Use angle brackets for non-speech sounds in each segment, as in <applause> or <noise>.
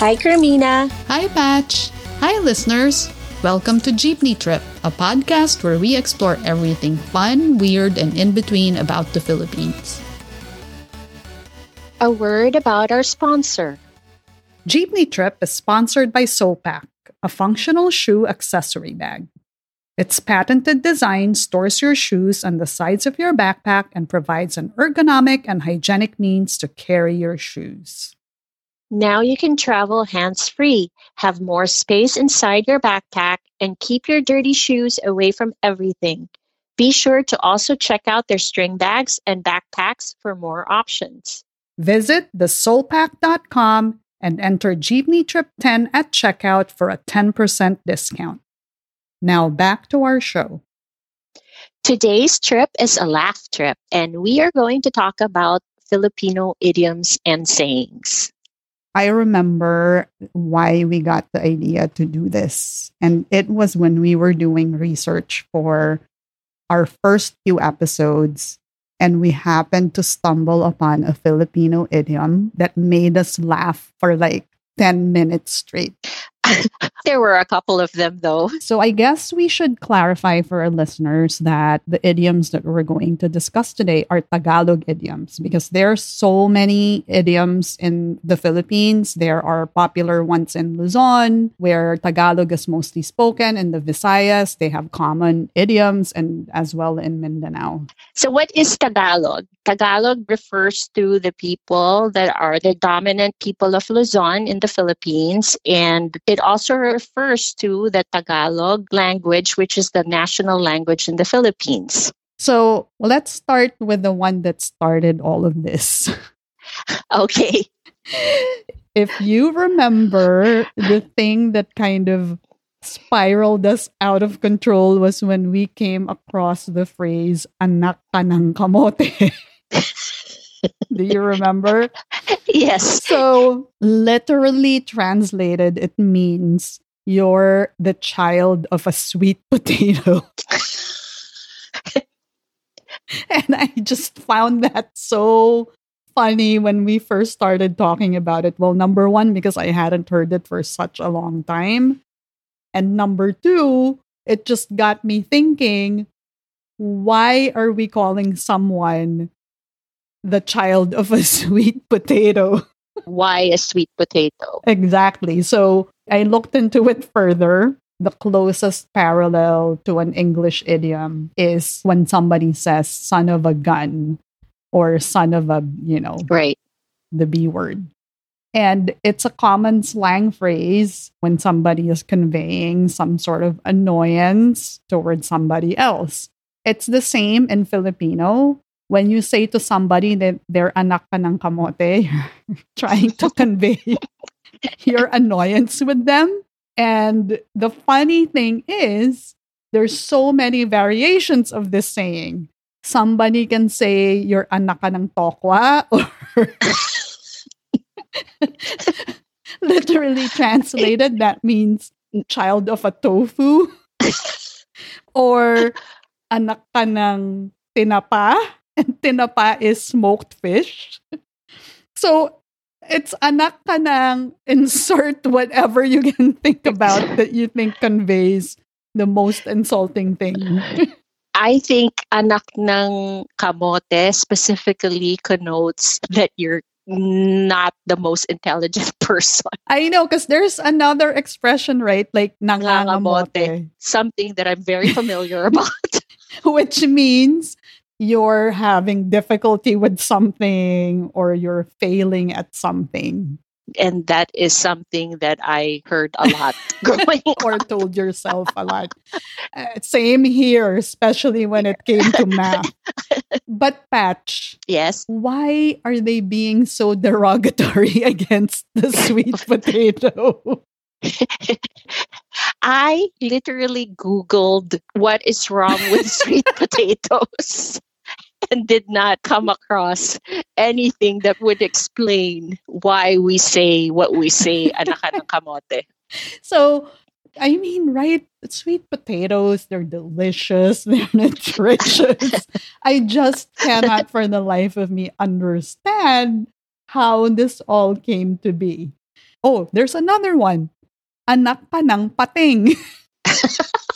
Hi, Carmina. Hi, Patch. Hi, listeners. Welcome to Jeepney Trip, a podcast where we explore everything fun, weird, and in between about the Philippines. A word about our sponsor. Jeepney Trip is sponsored by SolePack, a functional shoe accessory bag. Its patented design stores your shoes on the sides of your backpack and provides an ergonomic and hygienic means to carry your shoes. Now you can travel hands free, have more space inside your backpack, and keep your dirty shoes away from everything. Be sure to also check out their string bags and backpacks for more options. Visit thesolepack.com and enter Jeepney Trip 10 at checkout for a 10% discount. Now back to our show. Today's trip is a laugh trip, and we are going to talk about Filipino idioms and sayings. I remember why we got the idea to do this. And it was when we were doing research for our first few episodes. And we happened to stumble upon a Filipino idiom that made us laugh for like 10 minutes straight. <laughs> there were a couple of them though. So I guess we should clarify for our listeners that the idioms that we're going to discuss today are Tagalog idioms because there are so many idioms in the Philippines. There are popular ones in Luzon where Tagalog is mostly spoken. In the Visayas, they have common idioms and as well in Mindanao. So what is Tagalog? Tagalog refers to the people that are the dominant people of Luzon in the Philippines and it also refers to the Tagalog language, which is the national language in the Philippines. So let's start with the one that started all of this. <laughs> okay. <laughs> If you remember, the thing that kind of spiraled us out of control was when we came across the phrase anak ka ng kamote. <laughs> Do you remember? <laughs> Yes. So, literally translated, it means you're the child of a sweet <laughs> potato. <laughs> and I just found that so funny when we first started talking about it. Well, number one, because I hadn't heard it for such a long time. And number two, it just got me thinking why are we calling someone the child of a <laughs> sweet potato. Why a sweet potato? Exactly. So I looked into it further. The closest parallel to an English idiom is when somebody says son of a gun or son of a, you know, right. the B word. And it's a common slang phrase when somebody is conveying some sort of annoyance towards somebody else. It's the same in Filipino when you say to somebody that they're anak ka ng kamote, <laughs> trying to convey <laughs> your annoyance with them. And the funny thing is, there's so many variations of this saying. Somebody can say you're anak ka ng tokwa <laughs> or literally translated that means child of a tofu or anak ka ng tinapa <laughs> and tinapa is smoked fish. So it's anak ka ng insert whatever you can think about that you think conveys the most insulting thing. <laughs> I think anak ng kamote specifically connotes that you're not the most intelligent <laughs> person. I know, because there's another expression, right? Like nangangamote. Something that I'm very familiar about. Which means you're having difficulty with something or you're failing at something. And that is something that I heard a lot <laughs> growing <laughs> or told yourself a lot. Uh, same here, especially when it came to math. <laughs> But Patch, yes, why are they being so derogatory against the sweet potato? I literally Googled what is wrong with sweet potatoes and did not come across anything that would explain why we say what we say, anak ng kamote. So, I mean, right? Sweet potatoes, they're delicious, <laughs> they're nutritious. <laughs> I just cannot for the life of me understand how this all came to be. Oh, there's another one. Anak pa ng pating. <laughs>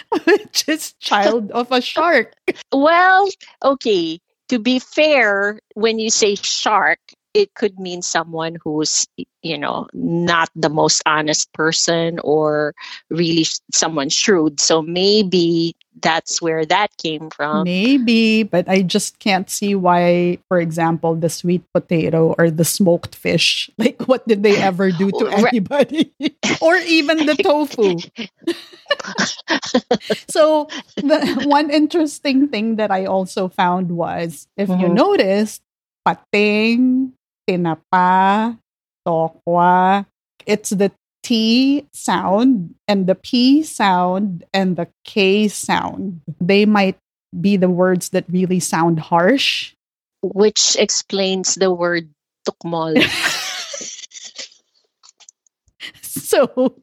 <laughs> Which is child of a shark. Well, okay. To be fair, when you say shark, it could mean someone who's you know not the most honest person or really sh- someone shrewd so maybe that's where that came from Maybe, but I just can't see why, for example, the sweet potato or the smoked fish, <laughs> like what did they ever do to <laughs> anybody? <laughs> or even the tofu. So, the one interesting thing that I also found was if you Mhm. noticed, pating, tinapa, tokwa, it's the T sound and the P sound and the K sound. They might be the words that really sound harsh. which explains the word tukmol <laughs> So,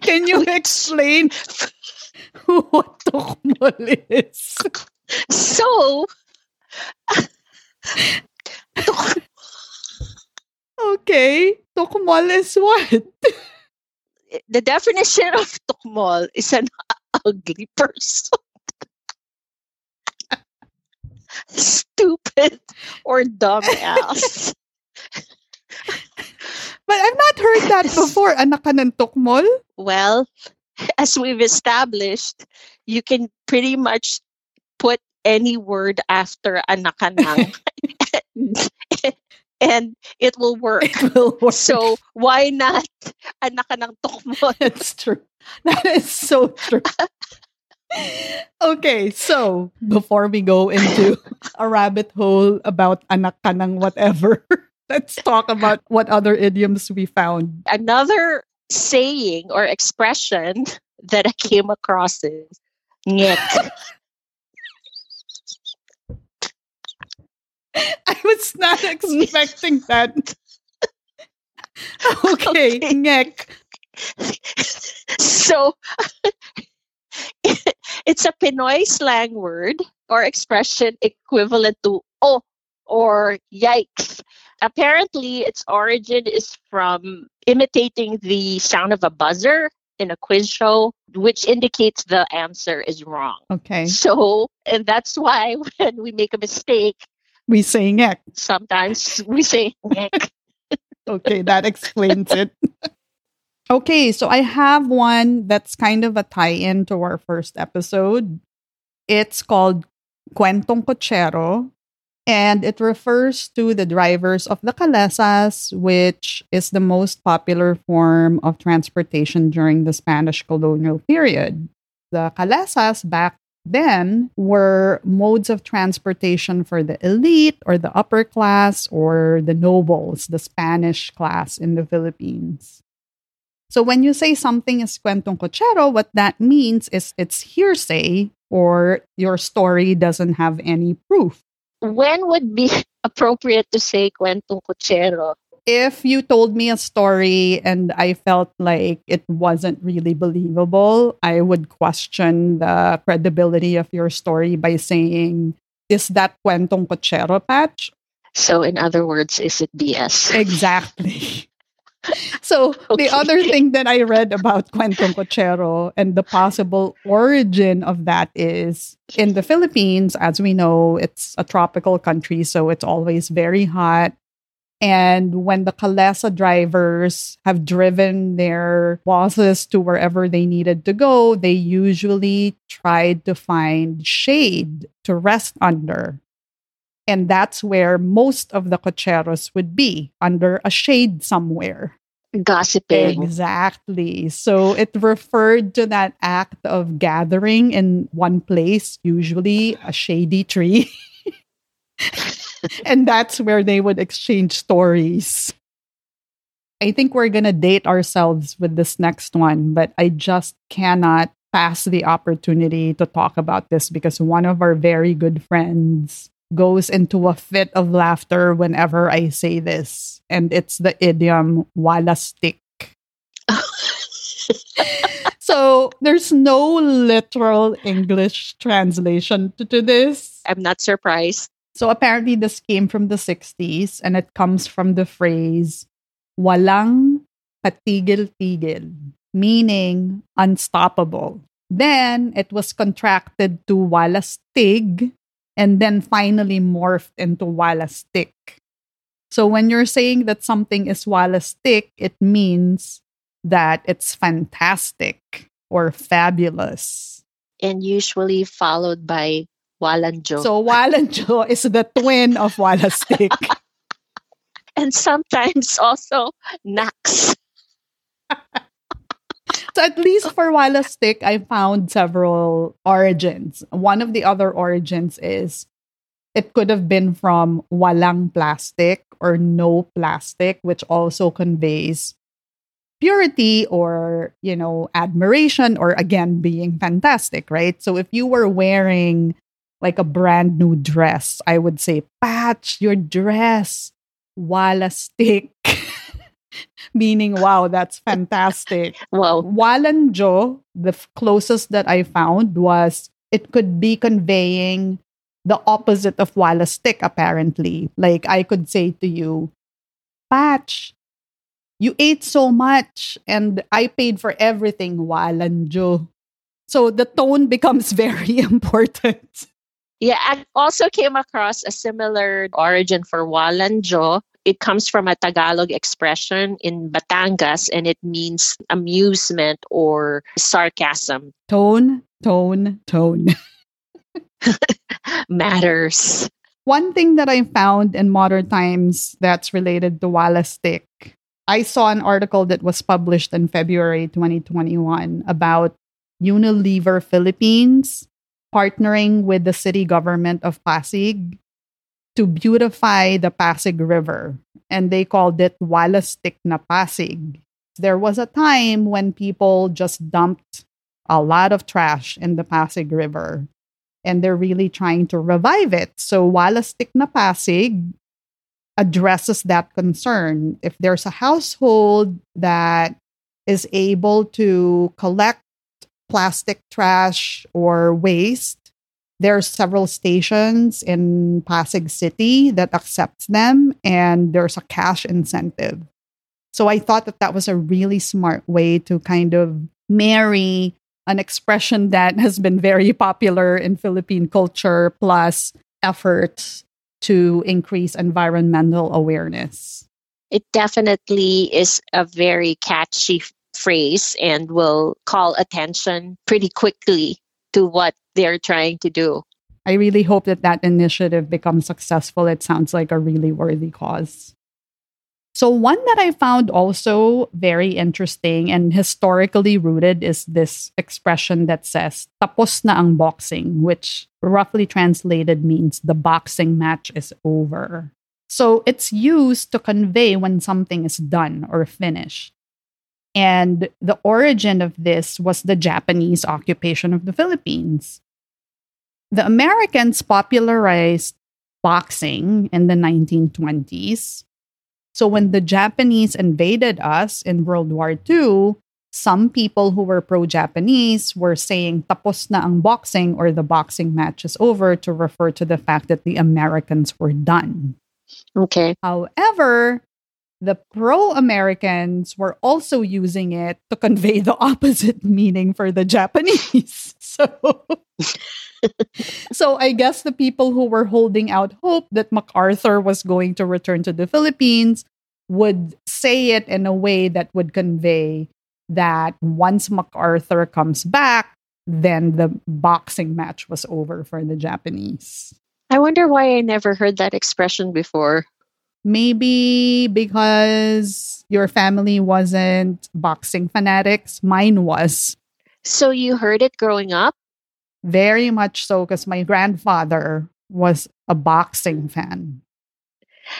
can you explain <laughs> what tokmol is? so <laughs> Okay, tokmol is what? <laughs> the definition of tukmol is an <laughs> ugly person stupid or dumbass But I've not heard that before. Anak ka ng tokmol? Well, as we've established, you can pretty much put any word after anakanang <laughs> and it will work. It will work. So why not anakanang tokmol? <laughs> That's true. That is so true. okay, so before we go into a rabbit hole about anak ka ng whatever, <laughs> let's talk about what other idioms we found. Another saying or expression that I came across is ngek. <laughs> I was not <laughs> expecting that. <laughs> okay, Okay. ngek. so it's a Pinoy slang word or expression equivalent to oh or yikes. Apparently, its origin is from imitating the sound of a buzzer in a quiz show, which indicates the answer is wrong. Okay, So, and that's why when we make a mistake, we say ngek. sometimes we say "Ngek." <laughs> Okay, that explains it. okay, so I have one that's kind of a tie in to our first episode. It's called Kuwentong Kutsero, and it refers to the drivers of the calesas, which is the most popular form of transportation during the Spanish colonial period. The calesas back then were modes of transportation for the elite or the upper class or the nobles, the Spanish class in the Philippines. So when you say something is kuwentong kutsero, what that means is it's hearsay or your story doesn't have any proof. when would be appropriate to say kuwentong kutsero? If you told me a story and I felt like it wasn't really believable, I would question the credibility of your story by saying, Is that kuwentong kutsero patch? So, in other words, is it BS? Exactly. <laughs> So the other thing that I read about Kuwentong Kutsero and the possible origin of that is in the Philippines, as we know, it's a tropical country, so it's always very hot. And when the Kalesa drivers have driven their bosses to wherever they needed to go, they usually tried to find shade to rest under. And that's where most of the cocheros would be, under a shade somewhere. Gossiping. Exactly. So it referred to that act of gathering in one place, usually a shady tree. <laughs> and that's where they would exchange stories. I think we're going to date ourselves with this next one, but I just cannot pass the opportunity to talk about this because one of our very good friends goes into a fit of laughter whenever I say this, and it's the idiom walastik. <laughs> so there's no literal English translation to, to this. I'm not surprised. So apparently this came from the 60s and it comes from the phrase walang patigil-tigil, meaning unstoppable. Then it was contracted to walastig and then finally morphed into walastik. So when you're saying that something is walastik, it means that it's fantastic or fabulous. And usually followed by Walanjo. So Walanjo is the twin of walastik. <laughs> <laughs> and sometimes also Nax. So at least for Walastik, I found several origins. One of the other origins is it could have been from walang plastic or no plastic, which also conveys purity or, you know, admiration or again being fantastic, right? So if you were wearing like a brand new dress, I would say, Patch, your dress, walastik. <laughs> meaning wow that's fantastic. <laughs> Wow. Walanjo the closest that i found was it could be conveying the opposite of walastik apparently. Like i could say to you patch you ate so much and i paid for everything walanjo so the tone becomes <laughs> very important yeah i also came across a similar origin for walanjo it comes from a Tagalog expression in Batangas and it means amusement or sarcasm. Tone, tone, tone. <laughs> Matters. One thing that I found in modern times that's related to Walastik, I saw an article that was published in February 2021 about Unilever Philippines partnering with the city government of Pasig to beautify the Pasig River, and they called it Walastik na Pasig. There was a time when people just dumped a lot of trash in the Pasig River, and they're really trying to revive it. So Walastik na Pasig addresses that concern. If there's a household that is able to collect plastic trash or waste there are several stations in Pasig City that accepts them, and there's a cash incentive. So I thought that that was a really smart way to kind of marry an expression that has been very popular in Philippine culture plus efforts to increase environmental awareness. It definitely is a very catchy phrase and will call attention pretty quickly to what they're trying to do. I really hope that that initiative becomes successful. It sounds like a really worthy cause. So, one that I found also very interesting and historically rooted is this expression that says, tapos na ang boxing, which roughly translated means the boxing match is over. So, it's used to convey when something is done or finished. And the origin of this was the Japanese occupation of the Philippines. The Americans popularized boxing in the 1920s. So when the Japanese invaded us in World War II, some people who were pro Japanese were saying tapos na ang boxing or the boxing match is over to refer to the fact that the Americans were done. Okay. However, the pro Americans were also using it to convey the <laughs> opposite meaning for the Japanese. <laughs> So, so I guess the people who were holding out hope that MacArthur was going to return to the Philippines would say it in a way that would convey that once MacArthur comes back, then the boxing match was over for the Japanese. I wonder why I never heard that expression before. Maybe because your family wasn't boxing fanatics. Mine was. So you heard it growing up? Very much so, because my grandfather was a boxing fan.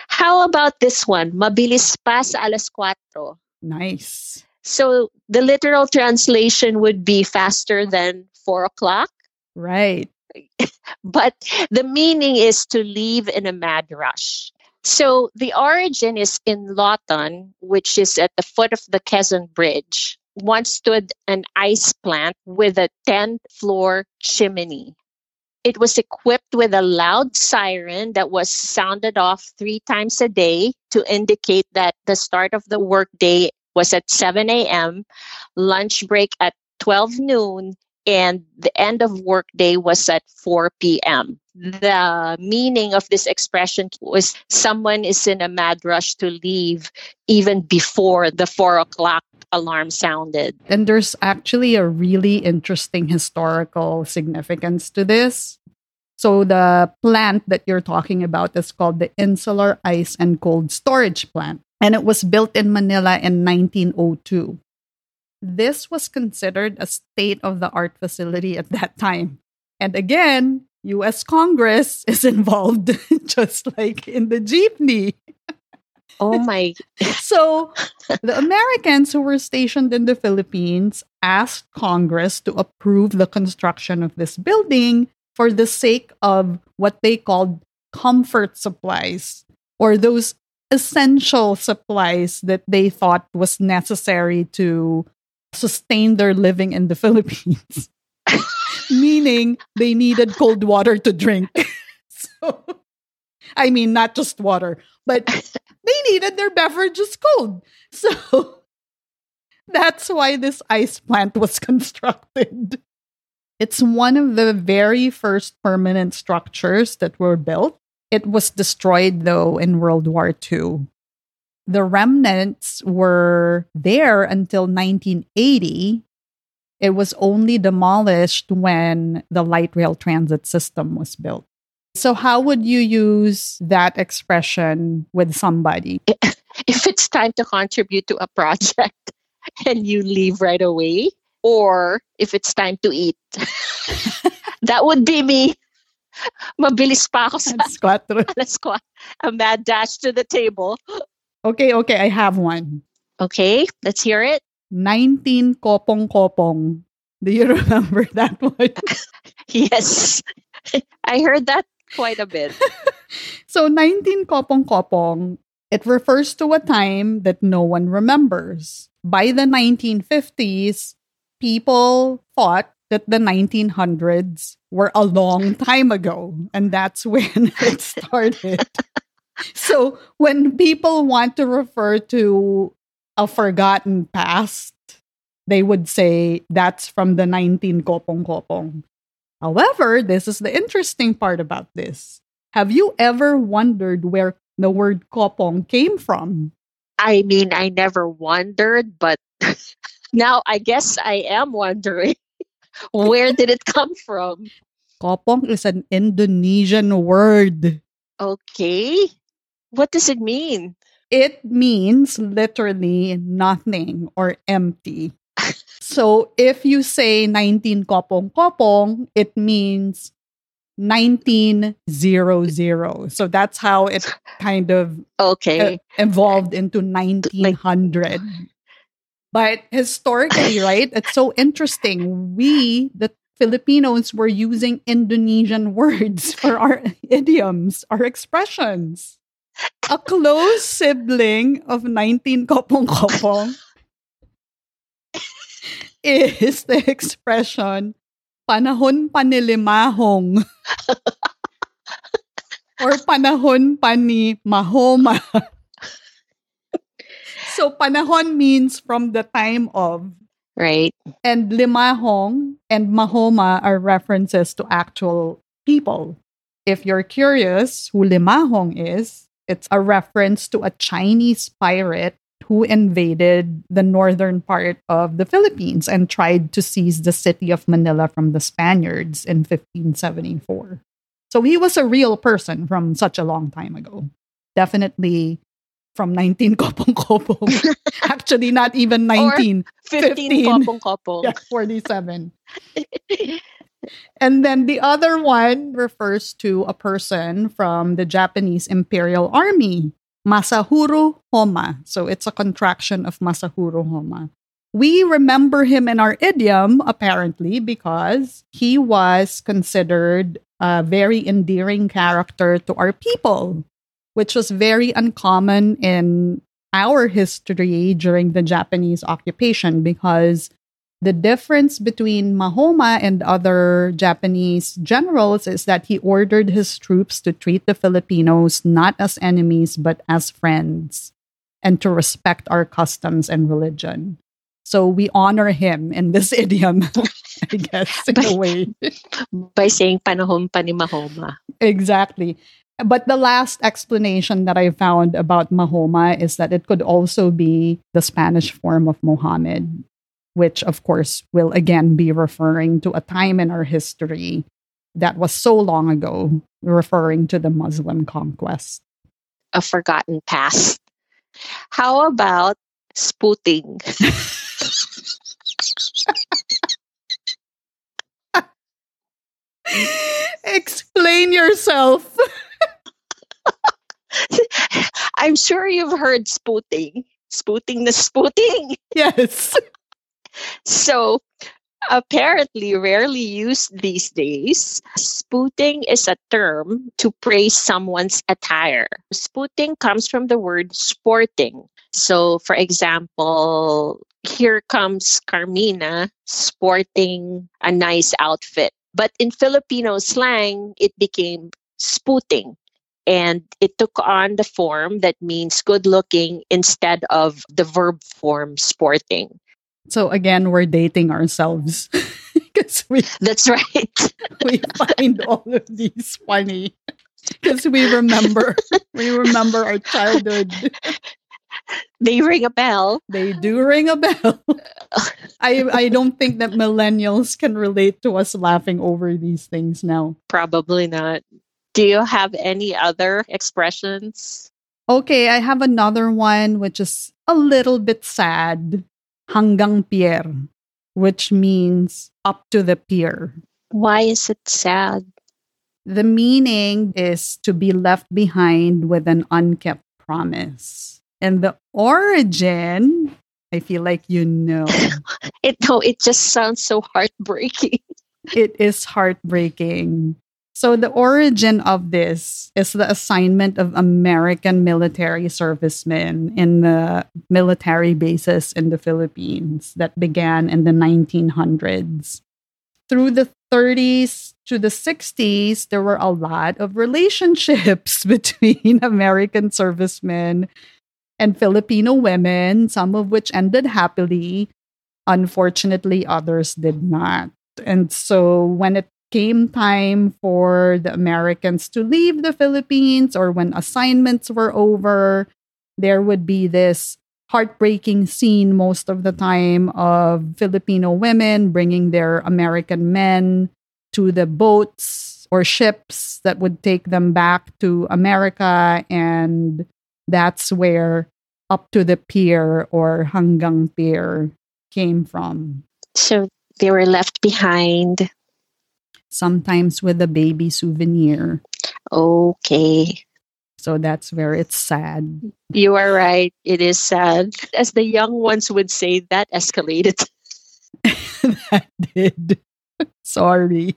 How about this one? Mabilis pa sa alas cuatro. Nice. So the literal translation would be faster than four o'clock. Right. <laughs> But the meaning is to leave in a mad rush. So the origin is in Lawton, which is at the foot of the Quezon Bridge. once stood an ice plant with a 10 floor chimney. It was equipped with a loud siren that was sounded off three times a day to indicate that the start of the workday was at 7 a.m., lunch break at 12 noon, and the end of workday was at 4 p.m. The meaning of this expression was someone is in a mad rush to leave even before the 4 o'clock alarm sounded. And there's actually a really interesting historical significance to this. So, the plant that you're talking about is called the Insular Ice and Cold Storage Plant, and it was built in Manila in 1902 this was considered a state of the art facility at that time. And again, US Congress <laughs> is involved, <laughs> just like in the jeepney. Oh <laughs> my. so the Americans who were stationed in the Philippines asked Congress to approve the construction of this building for the sake of what they called comfort supplies or those essential supplies that they thought was necessary to sustain their living in the <laughs> Philippines. <laughs> Meaning they needed cold water to drink. <laughs> so, I mean, not just water, but they needed their beverages cold. So, that's why this ice plant was constructed. It's one of the very first permanent structures that were built. It was destroyed, though, in World War II the remnants were there until 1980. It was only demolished when the light rail transit system was built. So, how would you use that expression with somebody? <laughs> If it's time to contribute to a project <laughs> and you leave right away, or if it's time to eat, <laughs> that would be me. Mabilis pa ako sa alas A mad dash to the table. Okay, okay, I have one. Okay, let's hear it. 19 kopong kopong. Do you <laughs> remember that one? <laughs> yes. <laughs> I heard that quite a bit. so 19 kopong kopong, it refers to a time that no one remembers. By the 1950s, people thought that the 1900s were a long time ago, and that's when it started so when people want to refer to a forgotten past, they would say that's from the 19 kopong kopong. However, this is the interesting part about this. Have you ever wondered where the word kopong came from? I mean, I never wondered, but <laughs> now I guess I am wondering <laughs> where did it come from? Kopong is an Indonesian word. Okay. What does it mean? It means literally nothing or empty. so if you say 19 kopong kopong, it means 1900. So that's how it kind of okay evolved into 1900. but historically, <laughs> right? It's so interesting. We, the Filipinos, were using Indonesian words <laughs> for our idioms, our expressions a close sibling of 19 kopong kopong is the expression panahon panilimahong <laughs> or panahon pani mahoma. <laughs> so panahon means from the time of right and limahong and mahoma are references to actual people. If you're curious who limahong is, it's a reference to a Chinese pirate who invaded the northern part of the Philippines and tried to seize the city of Manila from the Spaniards in 1574. So he was a real person from such a long time ago. Definitely from 19 kopong kopong. <laughs> Actually, not even 19. Or 15, 15 kopong kopong. <laughs> Yeah, 47. <laughs> And then the other one refers to a person from the Japanese Imperial Army, Masahiro Homma. So it's a contraction of Masahiro Homma. We remember him in our idiom, apparently, because he was considered a very endearing character to our people, which was very uncommon in our history during the Japanese occupation because the difference between Mahoma and other Japanese generals is that he ordered his troops to treat the Filipinos not as enemies but as friends and to respect our customs and religion. So we honor him in this <laughs> idiom, I guess, in a way. <laughs> By saying panahon pa ni Mahoma. Exactly. But the last explanation that I found about Mahoma is that it could also be the Spanish form of Mohammed, which, of course, will again be referring to a time in our history that was so long ago, referring to the Muslim conquest. A forgotten past. How about sputing? <laughs> Explain yourself. <laughs> I'm sure you've heard sputing. Sputing the sputing. Yes. So, apparently rarely used these days, sputing is a term to praise someone's attire. Sputing comes from the word sporting. So, for example, here comes Carmina sporting a nice outfit. But in Filipino slang, it became sputing. And it took on the form that means good looking instead of the verb form sporting. So again, we're dating ourselves <laughs> because we That's right. <laughs> we find all of these funny because we remember we remember our childhood. they ring a bell. They do ring a bell. <laughs> I I don't think that millennials can relate to us laughing over these things now. Probably not. Do you have any other expressions? Okay, I have another one which is a little bit sad. Hanggang pier, which means up to the pier. Why is it sad? The meaning is to be left behind with an unkept promise. And the origin, I feel like you know, <laughs> It no, it just sounds so heartbreaking. it is heartbreaking. So, the origin of this is the assignment of American military servicemen in the military bases in the Philippines that began in the 1900s. Through the 30s to the 60s, there were a lot of relationships <laughs> between American servicemen and Filipino women, some of which ended happily. Unfortunately, others did not. And so when it came time for the Americans to leave the Philippines or when assignments were over, there would be this heartbreaking scene most of the time of Filipino women bringing their American men to the boats or ships that would take them back to America. And that's where up to the pier or hanggang pier came from. So they were left behind. Sometimes with a baby souvenir. Okay. So that's where it's sad. You are right. It is sad. As the young ones would say, that escalated. <laughs> <laughs> that did. <laughs> Sorry.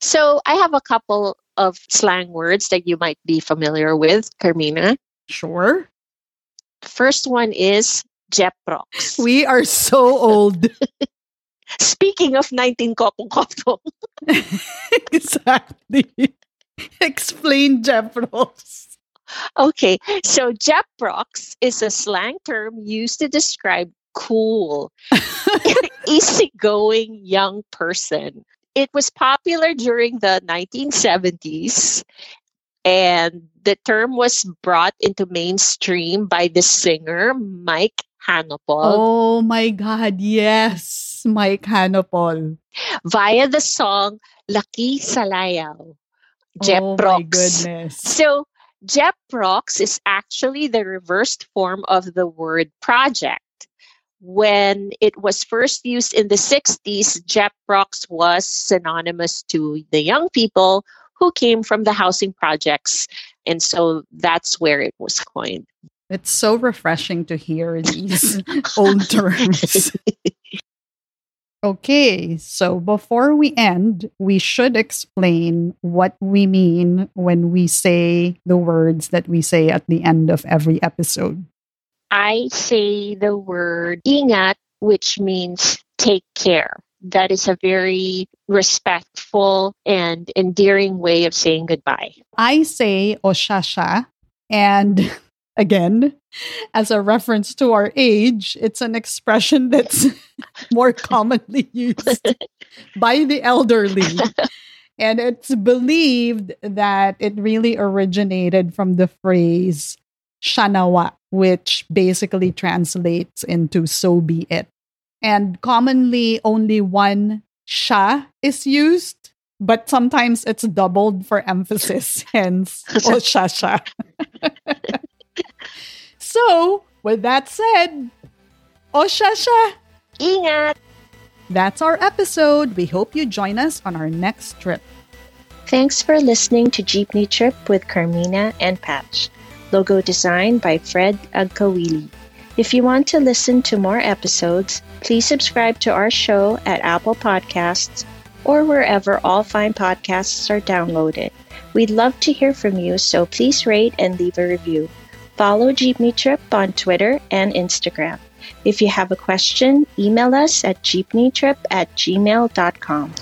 So I have a couple of slang words that you might be familiar with, Carmina. Sure. First one is Jeprox. We are so old. Speaking of 19 kopong <laughs> kopong, exactly. Explain Jeprox. Okay, so Jeprox is a slang term used to describe cool, <laughs> easygoing young person. It was popular during the 1970s, and the term was brought into mainstream by the singer Mike Hanopol Oh my God, yes. Mike Hanopol. via the song Laki sa Layaw. Oh my Jeprox. goodness. So Jeprox is actually the reversed form of the word project. When it was first used in the 60s, Jeprox was synonymous to the young people who came from the housing projects. And so that's where it was coined. It's so refreshing to hear these <laughs> old terms. <laughs> Okay, so before we end, we should explain what we mean when we say the words that we say at the end of every episode. I say the word ingat, which means take care. That is a very respectful and endearing way of saying goodbye. I say o siya siya, and <laughs> again, <laughs> as a reference to our age, it's an expression that's <laughs> more commonly used <laughs> by the elderly. And it's believed that it really originated from the phrase shanawa, which basically translates into so be it. And commonly, only one sha is used, but sometimes it's doubled for emphasis, hence o siya siya. So, with that said, O siya siya! Ingat! That's our episode. We hope you join us on our next trip. Thanks for listening to Jeepney Trip with Carmina and Patch. Logo designed by Fred Agkawili. If you want to listen to more episodes, please subscribe to our show at Apple Podcasts or wherever all fine podcasts are downloaded. We'd love to hear from you, so please rate and leave a review. Follow Jeepney Trip on Twitter and Instagram. If you have a question, email us at jeepneytrip at gmail.com.